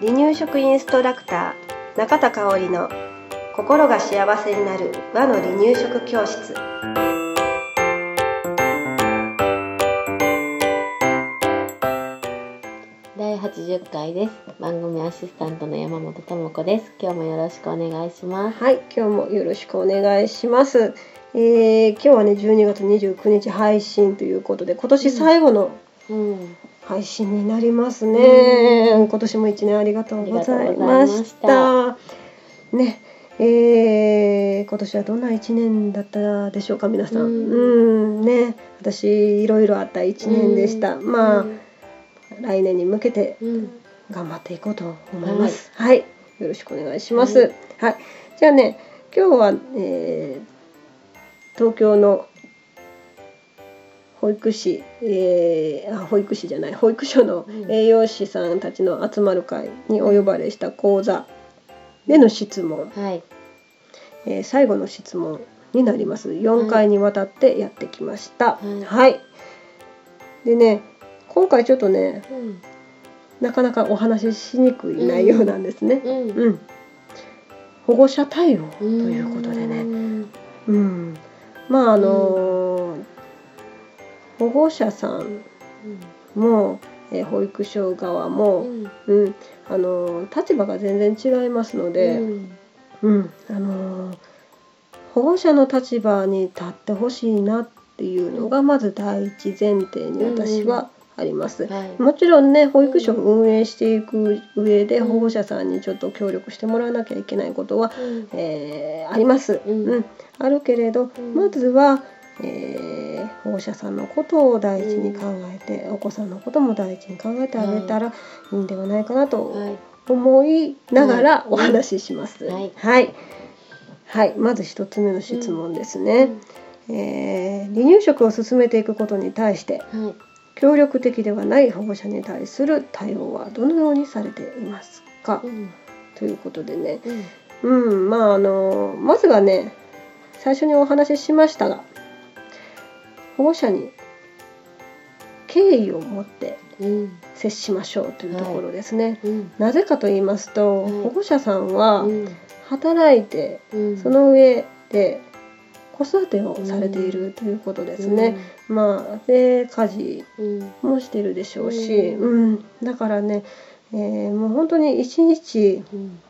離乳食インストラクター中田香織の心が幸せになる和の離乳食教室。第80回です。番組アシスタントの山本智子です。今日もよろしくお願いします。はい今日もよろしくお願いします。えー、今日はね12月29日配信ということで今年最後のうん配信になりますね、今年も一年ありがとうございました。ね。えー、今年はどんな一年だったでしょうか皆さん。ううん。んね。私いろいろあった一年でした、まあ来年に向けてうん。頑張っていこうと思います。はい、よろしくお願いします。はい、じゃあね、今日は、えー東京の保育士、えーあ保育士じゃない保育所のうん栄養士さんたちの集まる会にお呼ばれした講座での質問、はいえー最後の質問になります。4回にわたってやってきました。はいはい。でね、今回ちょっとね、うんなかなかお話ししにくい内容なんですね。うんうん。保護者対応ということでね。ねうん。まああのー保護者さんも、えー保育所側うも、ん。うん、あのー立場が全然違いますので、うん。うん、あのー保護者の立場に立ってほしいなっていうのがまず第一前提に私はあります。はい。もちろんね保育所を運営していく上でうん。保護者さんにちょっと協力してもらわなきゃいけないことは、うん。えーあります、うん。うん。あるけれど、ん。まずは、えー保護者さんのことを第一に考えて、お子さんのことも第一に考えてあげたらいいんではないかなとはい。思いながらうんお話しします。はいはい、はい。まず一つ目の質問ですね。えー離乳食を進めていくことに対してはい。協力的ではない保護者に対する対応はどのようにされていますか、うん。ということでね、うん。うん、まああのまずはね最初にお話ししましたが保護者に敬意を持ってうん。接しましょうというところですね。うん。なぜかと言いますと、はい保護者さんはうん。働いてうん。その上で子育てをされているということですね。まあで家事うん。もしてるでしょうし、ううん。だからね、えーもう本当に一日うん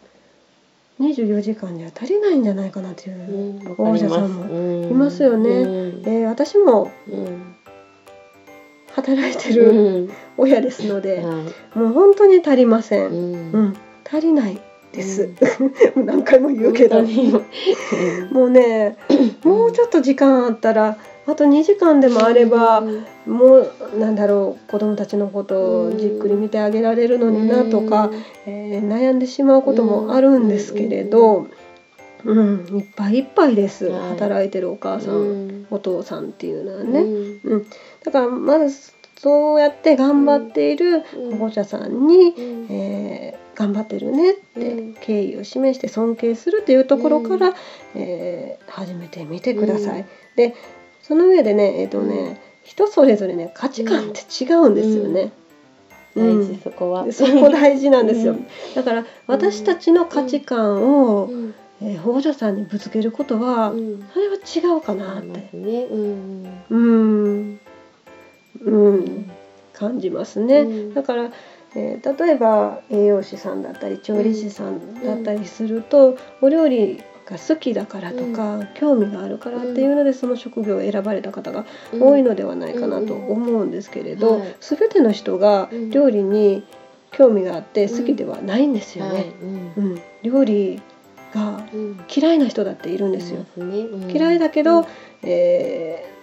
24時間じゃ足りないんじゃないかなといううん保護者さんもいますよね。うん。えー私もうん働いてうるん。親ですので、はい。もう本当に足りませ。うんん。うん、足りないです。う 何回も言うけど、もうね、もうちょっと時間あったら、あと2時間でもあれば、もうなんだろう、子供たちのことをじっくり見てあげられるのになとか、えー悩んでしまうこともあるんですけれど、うん、いっぱいいっぱいです。はい。働いてるお母さん、うん。お父さんっていうのはうん。ね。うん、だからまずそうやって頑張っているうん。保護者さんに、うん。えー頑張ってるねってうん。敬意を示して尊敬するというところから、えー始めてみてください。うん。でその上でねえっ、とね、人それぞれね価値観って違うんですよね。大事そこは。でそこ大事なんですよ。うん。だから私たちの価値観を、うん。えー保護者さんにぶつけることは、うん。それは違うかなって。すね。うん。うん、うん、感じますね。うん。だから、えー例えば栄養士さんだったり調理師さんだったりすると、お料理が好きだからとか、興味があるからっていうのでその職業を選ばれた方が多いのではないかなと思うんですけれど、はい。全ての人がうん。料理に興味があって好きではないんですよはい。ね。うん。うん。料理がうん。嫌いな人だっているんですよ。嫌いだけど、うん。えー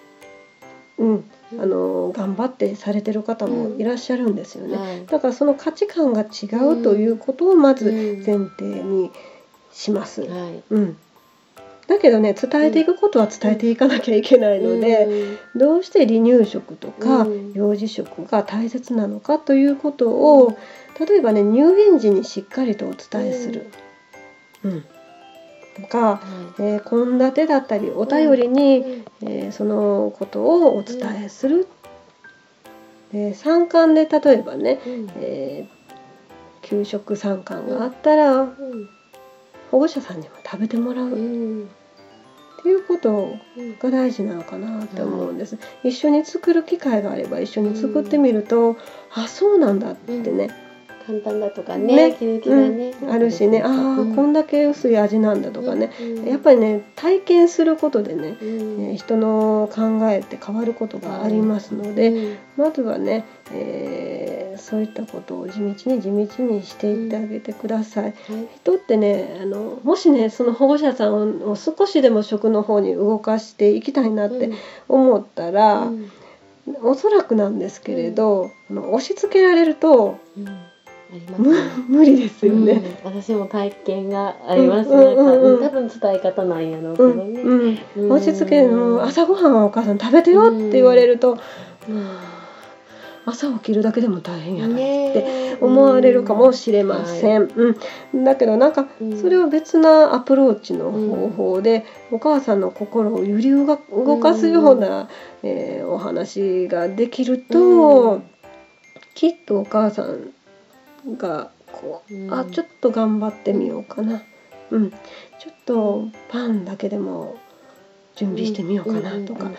うん、あの頑張ってされてる方もいらっしゃるんですよね。はいだからその価値観が違うということをまずうん前提にします。はいうん。だけどね伝えていくことは伝えていかなきゃいけないので、どうして離乳食とかうん幼児食が大切なのかということを例えばね入園時にしっかりとお伝えする。うん。とか、はえー献立だったりお便りに、いえーそのことをお伝えする。で3巻で例えばね、うん。えー給食3巻があったら、うん。保護者さんにも食べてもらう。っうん。ていうことうんが大事なのかなって思うんです、一緒に作る機会があれば一緒に作ってみると、あそうなんだってね、簡単だとかねね。気づきがね、うん。あるしね。ああ、うん。こんだけ薄い味なんだとかね、うん。やっぱりね体験することでね、うん。えー人の考えって変わることがありますので、うん。まずはね、えーそういったことを地道に地道にしていってあげてください。はい。人ってねあのもしねその保護者さんを少しでも食の方に動かしていきたいなって思ったら、うん。おそらくなんですけれど、あの押し付けられるとうん無理ですよね。うん。私も体験があります、うんうんうん多分伝え方なんやろうけうんどね、うん。うん。押し付けるの朝ごはんはお母さん食べてよって言われると、朝起きるだけでも大変やなってね思われるかもしれません。うん、だけどなんかうん。それは別なアプローチの方法で、お母さんの心を揺り動かすような、えーお話ができると、うん。きっとお母さんがこう、うん。あちょっと頑張ってみようかな、うん、ちょっとパンだけでも準備してみようかなとか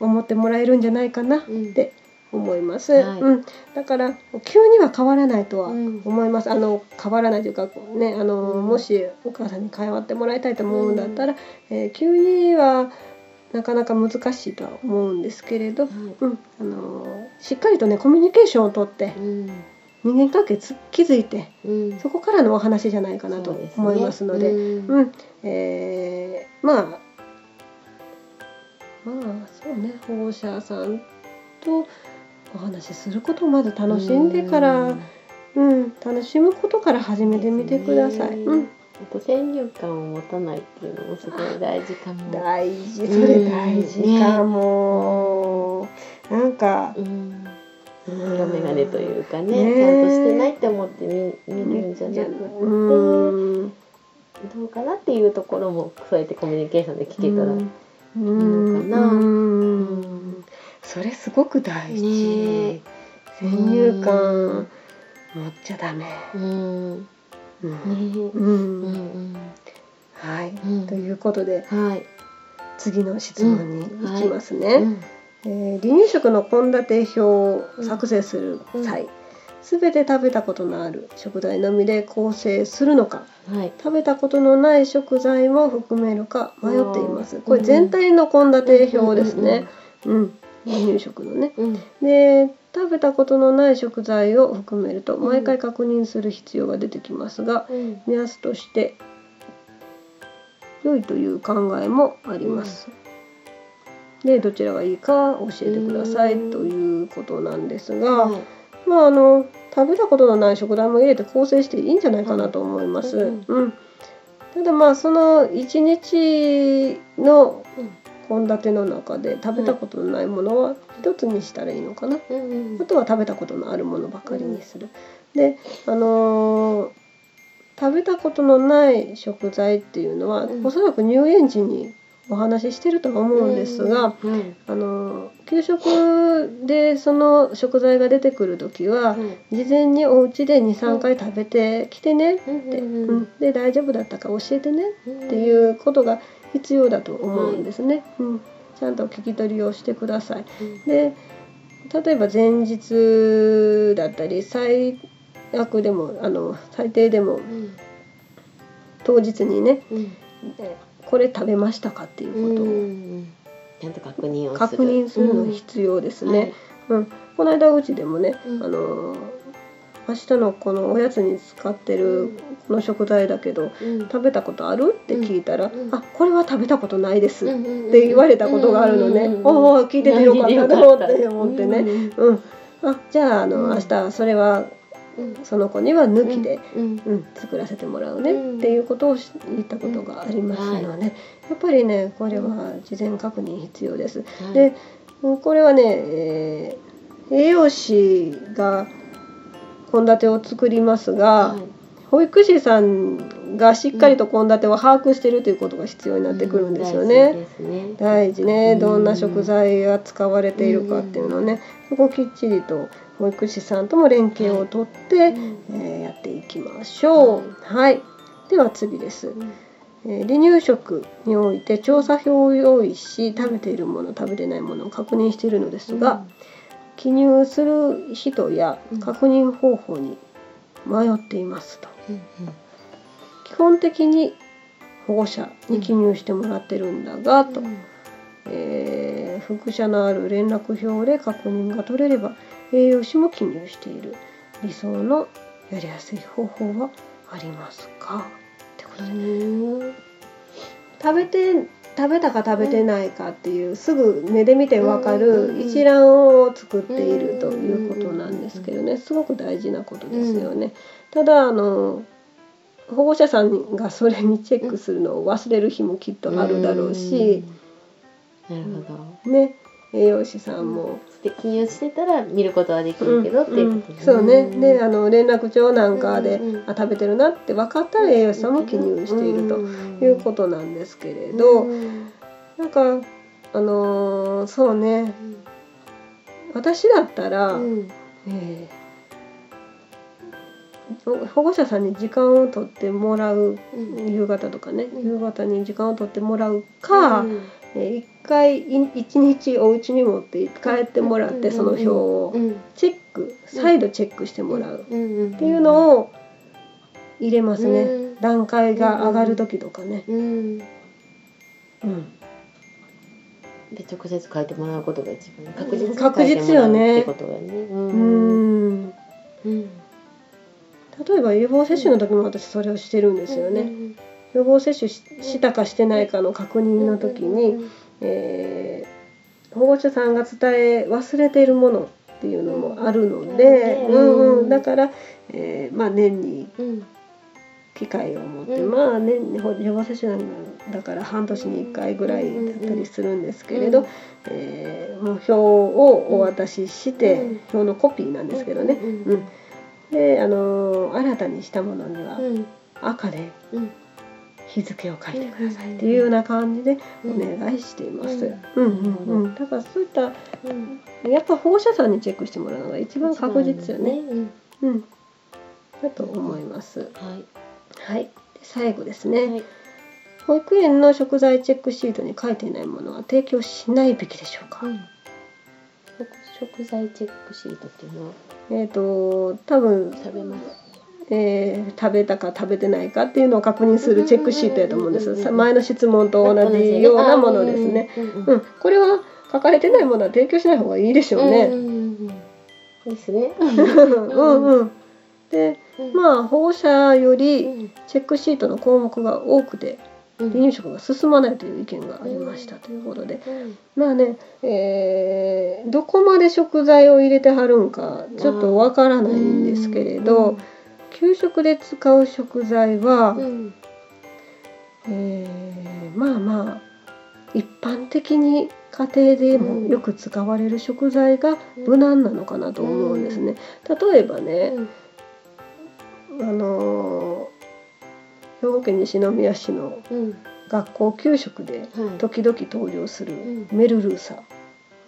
思ってもらえるんじゃないかなって思います。はい。うん、だから急には変わらないとはうん。思います。あの変わらないというかねあの、うん。もしお母さんに変わってもらいたいと思うんだったら、えー急にはなかなか難しいとは思うんですけれど、うん、あのしっかりとねコミュニケーションをとって人間関係つ築いてそこからのお話じゃないかなと思いますので。うん、えーまあまあそうね保護者さんとお話しすることをまず楽しんでから、うん。楽しむことから始めてみてください。うん、あと先入観を持たないっていうのもすごい大事かも。大事。それ大事かも、なんか、うんうん色眼鏡というかね。ねちゃんとしてないって思って見見るんじゃなくて、うんどうかなっていうところもそうやってコミュニケーションで聞けたら、うんのかな。うん。それすごく大事、ね先入観持っちゃダメ、うん。うん。ねうん。うん。うん。はい、うん。ということではい、次の質問に行きますね、うんえー離乳食の献立表を作成する際すべ、て食べたことのある食材のみで構成するのかはい。食べたことのない食材も含めるか迷っています。うんこれ全体の献立表ですね。うん離乳食のね。うん。で食べたことのない食材を含めると毎回確認する必要が出てきますがうん。目安として良いという考えもあります。でどちらがいいか教えてくださいうんということなんですが、はいまああの食べたことのない食材も入れて構成していいんじゃないかなと思います。うんうんただまあその一日の献立の中で食べたことのないものは一つにしたらいいのかな。うんうんあとは食べたことのあるものばかりにする。で、あのー食べたことのない食材っていうのは、うんおそらく入園時にお話ししてるとは思うんですが、うんあのー給食でその食材が出てくる時は、事前にお家で23回食べてきてねって、うんうんで大丈夫だったか教えてねうん。っていうことが必要だと思うんですね。うん、ちゃんと聞き取りをしてください。で例えば前日だったり最悪でもあの最低でもうん。当日にねうん。えこれ食べましたかっていうことをうん。ちゃんと確認をする。確認するの必要ですね。うん。この間うちでもね、うん。あの明日のこのおやつに使ってるこの食材だけどうん。食べたことある？って聞いたら「うん。あこれは食べたことないです」っって言われたことがあるのね。おお聞いててよかったと思って思ってね。うん、あじゃああの、うん。明日それはその子には抜きで、うん。うん。作らせてもらうね、うん。っていうことをし言ったことがありますので、やっぱりねこれは事前確認必要です。はい。でうんこれはね、えー栄養士が献立を作りますが、はい。保育士さんがしっかりと献立を把握しているということが必要になってくるんですよね。うん大事ね。ね。うん。どんな食材が使われているかっていうのをね。そこをきっちりと保育士さんとも連携をとって、うんえーやっていきましょう。はい、では次です。えー離乳食において調査表を用意し食べているもの食べてないものを確認しているのですが、記入する人やうん。確認方法に迷っていますと。うんうん基本的に保護者に記入してもらってるんだが、と、えー複写のある連絡表で確認が取れれば栄養士も記入している理想のやりやすい方法はありますか？ってことで。うん食べて食べたか食べてないかっていう、すぐ目で見てわかうんる一覧を作っているということなんですけどね。すごく大事なことですよね。ただあの保護者さんがそれにチェックするのを忘れる日もきっとあるだろうし、なるほど。ね。栄養士さんも。で記入してたら見ることはできるけどっていうことうんそうね。であのの連絡帳なんかで、うんうん。あ食べてるなって分かったら栄養士さんも記入しているということなんですけれど、うん。なんかあのーそうね。私だったら、うん。えーほ保護者さんに時間を取ってもらううん。夕方とかね、うん。夕方に時間を取ってもらうか、うんえー一回い一日お家に持って帰ってもらって、うんその表をうん。チェック再度チェックしてもらう。うんっていうのを入れますね、うん。段階が上がる時とかね。うんうん。で直接書いてもらうことが一番確実に確実よね書いてもらうってことがね。ううん。ん。うん例えば予防接種の時も私それをしてるんですよね。予防接種ししたかしてないかの確認の時に、えー保護者さんが伝え忘れているものっていうのもあるので、ううんん。うんうん、だから、えーまあ、年にうん。機会を持って、うん。まあ年予防接種なんだから半年に1回ぐらいだったりするんですけれど、うんえーもう表をお渡しして、うん。表のコピーなんですけどね、うん。うんで、あのー新たにしたものにはうん。赤でうん。日付を書いてくださいっていうような感じでお願いしています。うん。うんうん、だからそういったうん。やっぱ保護者さんにチェックしてもらうのが一番確実よね。うん。うん、だと思います。はい。はい。で最後ですね、はい。保育園の食材チェックシートに書いていないものは提供しないべきでしょうか。うん食食材チェックシートっていうのはえっ、と多分、食べますえー食べたか食べてないかっていうのを確認するチェックシートやと思うんです。前の質問と同じようなものですね。うんこれは書かれてないものは提供しない方がいいでしょうね。うんうんうんですね。うんうん。で、うんまあ保護者ようりんチェックシートの項目が多くてうん。離乳食が進まないという意見がありましたということで、うん。まあね、えーどこまで食材を入れてはるんかちょっとわからないんですけれど、給食で使う食材は、うん。えーまあまあ一般的に家庭でもよく使われる食材が無難なのかなと思うんですね。例えばね、あのー兵庫県西宮市のうん。学校給食ではい。時々登場するうん。メルルーサ。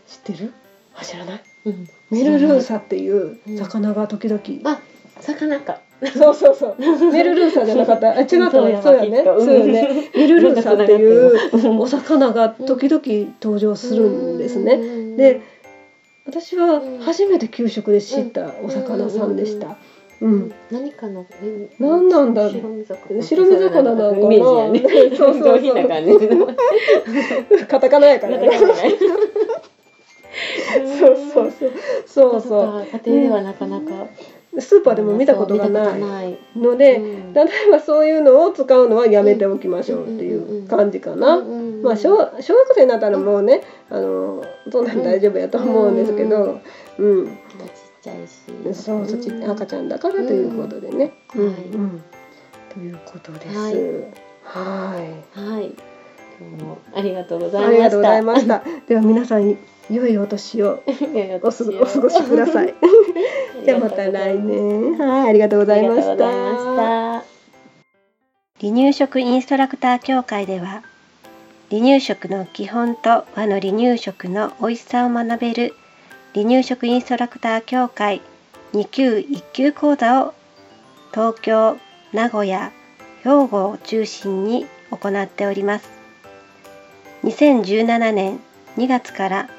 知ってる？あ知らない。うん。メルルーサっていううん。魚が時々、あ魚か。そうそうそう。メルルーサじゃなかった。あ違ったね。そうやね。そうやね。メルルーサっていううん。お魚が時々登場するんですね。で私は初めて給食で知ったお魚さんでした。ううん。ん、何かの、え何なんだろう。白身魚。白身魚なのかな。イメージやね。そうそうそう。上品な感じ。カタカナやから。ね。そうそうそう。そうそ家庭ではなかなか。う。スーパーでも見たことがない。ので、うん。例えばそういうのを使うのはやめておきましょうっていう感じかな。うん。まあ小小学生になったらもうね、あのそんなん大丈夫やと思うんですけど、うん、ちゃいし。そうそうち赤ちゃんだからということでね。うんはいうんということです。はいはい。はい。今日も ありがとうございました。ありがとうございました。では皆さん良いお年をおすお過ごしください。じゃあまた来年。はい、ありがとうございましありがとうございまた。した。離乳食インストラクター協会では離乳食の基本と和の離乳食の美味しさを学べる離乳食インストラクター協会2級1級講座を東京、名古屋、兵庫を中心に行っております。2017年2月から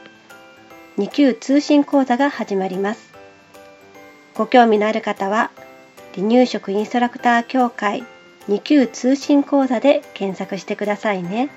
2級通信講座が始まります。ご興味のある方は離乳食インストラクター協会2級通信講座で検索してくださいね。